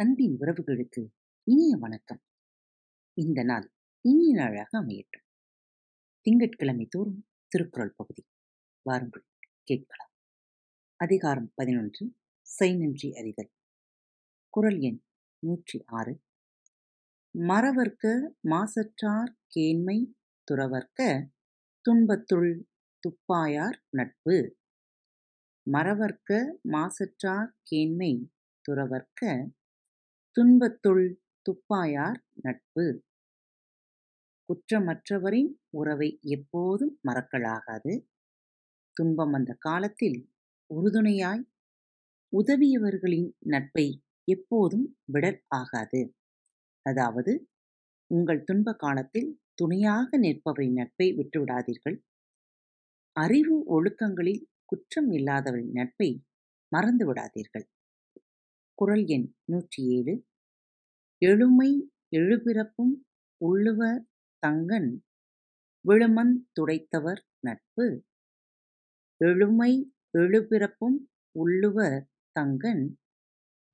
அன்பின் உறவுகளுக்கு இனிய வணக்கம். இந்த நாள் இனிய நாளாக அமையட்டும். திங்கட்கிழமை தோறும் திருக்குறள் பகுதி. வாருங்கள் கேட்கலாம். அதிகாரம் பதினொன்று செய்நன்றி அறிதல். குரல் எண் நூற்றி ஆறு. மறவர்க்க மாசற்றார் கேண்மை துறவர்க்க துன்பத்துள் துப்பாயார் நட்பு. மறவர்க்க மாசற்றார் கேண்மை துறவர்க்க துன்பத்துள் துப்பாயார் நட்பு. குற்றமற்றவரின் உறவை எப்போதும் மறக்கலாகாது. துன்பம் வந்த காலத்தில் உறுதுணையாய் உதவியவர்களின் நட்பை எப்போதும் விடல் ஆகாது. அதாவது உங்கள் துன்ப காலத்தில் துணையாக நிற்பவரின் நட்பை விட்டுவிடாதீர்கள். அறிவு ஒழுக்கங்களில் குற்றம் இல்லாதவரின் நட்பை மறந்து விடாதீர்கள் குரல் எண் நூற்றி ஏழு எழுமை எழுபிறப்பும் உள்ளுவர் தங்கன் விழுமன் துடைத்தவர் நட்பு. எழுமை எழுபிறப்பும் உள்ளுவர் தங்கன்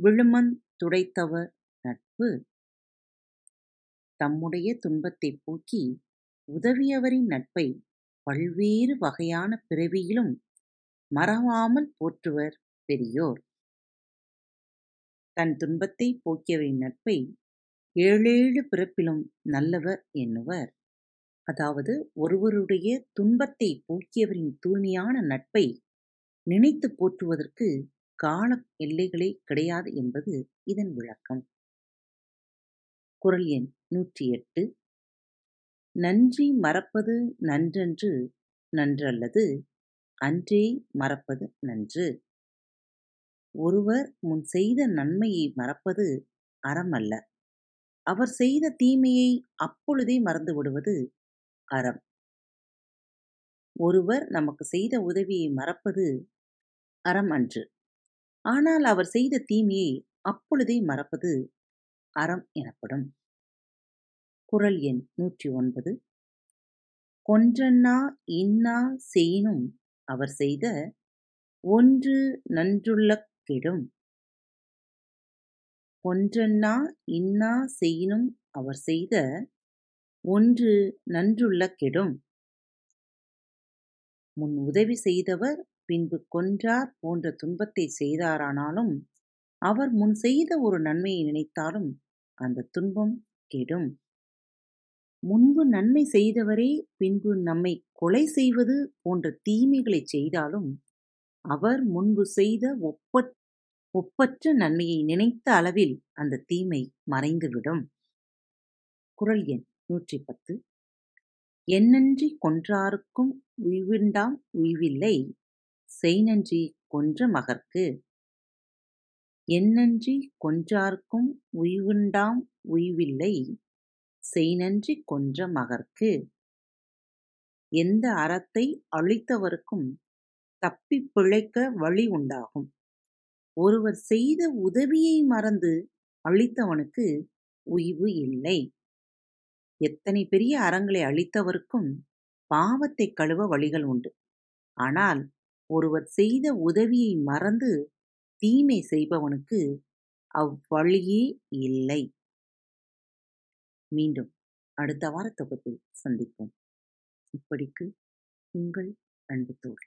விழுமந் துடைத்தவர் நட்பு. தம்முடைய துன்பத்தைப் போக்கி உதவியவரின் நட்பை பல்வேறு வகையான பிறவியிலும் மறவாமல் போற்றுவர் பெரியோர். தன் துன்பத்தை போக்கியவரின் நட்பை ஏழேழு பிறப்பிலும் நல்லவர் என்னுவர். அதாவது ஒருவருடைய துன்பத்தை போக்கியவரின் தூய்மையான நட்பை நினைத்து போற்றுவதற்கு கால எல்லைகளே கிடையாது என்பது இதன் விளக்கம். குரல் எண் நூற்றி எட்டு நன்றி மறப்பது நன்றன்று நன்றல்லது அன்றே மறப்பது நன்று. ஒருவர் முன் செய்த நன்மையை மறப்பது அறமல்ல. அவர் செய்த தீமையை அப்பொழுதே மறந்து விடுவது அறம். ஒருவர் நமக்கு செய்த உதவியை மறப்பது அறம் அன்று. ஆனால் அவர் செய்த தீமையை அப்பொழுதே மறப்பது அறம் எனப்படும். குரல் எண் நூற்றி ஒன்பது கொன்றன்னா இன்னா செய்யினும் அவர் செய்த ஒன்று நன்றுள்ள கெடும் ஒன்றென்னா இன்னா செய்யினும் அவர் செய்த ஒன்று நன்றுள்ள கெடும். முன் உதவி செய்தவர் பின்பு கொன்றார் போன்ற துன்பத்தை செய்தாரானாலும் அவர் முன் செய்த ஒரு நன்மையை நினைத்தாலும் அந்த துன்பம் கெடும். முன்பு நன்மை செய்தவரே பின்பு நம்மை கொலை செய்வது போன்ற தீமைகளை செய்தாலும் அவர் முன்பு செய்த ஒப்ப ஒப்பற்ற நன்மையை நினைத்த அளவில் அந்த தீமை மறைந்துவிடும். குரல் எண் நூற்றி பத்து என்னன்றி கொன்றாருக்கும் உய்விண்டாம் உய்வில்லை செய்நன்றி கொன்ற மகர்க்கு என்னன்றி கொன்றார்க்கும் உய்வுண்டாம் உய்வில்லை செய்நன்றி கொன்ற மகர்க்கு எந்த அறத்தை அழித்தவருக்கும் தப்பி பிழைக்க வழி உண்டாகும். ஒருவர் செய்த உதவியை மறந்து அழித்தவனுக்கு உய்வு இல்லை. எத்தனை பெரிய அறங்களை அழித்தவருக்கும் பாவத்தை கழுவ வழிகள் உண்டு. ஆனால் ஒருவர் செய்த உதவியை மறந்து தீமை செய்பவனுக்கு அவ்வழியே இல்லை. மீண்டும் அடுத்த வார தொகுப்பில் சந்திப்போம். இப்படிக்கு உங்கள் அன்பு தோழி.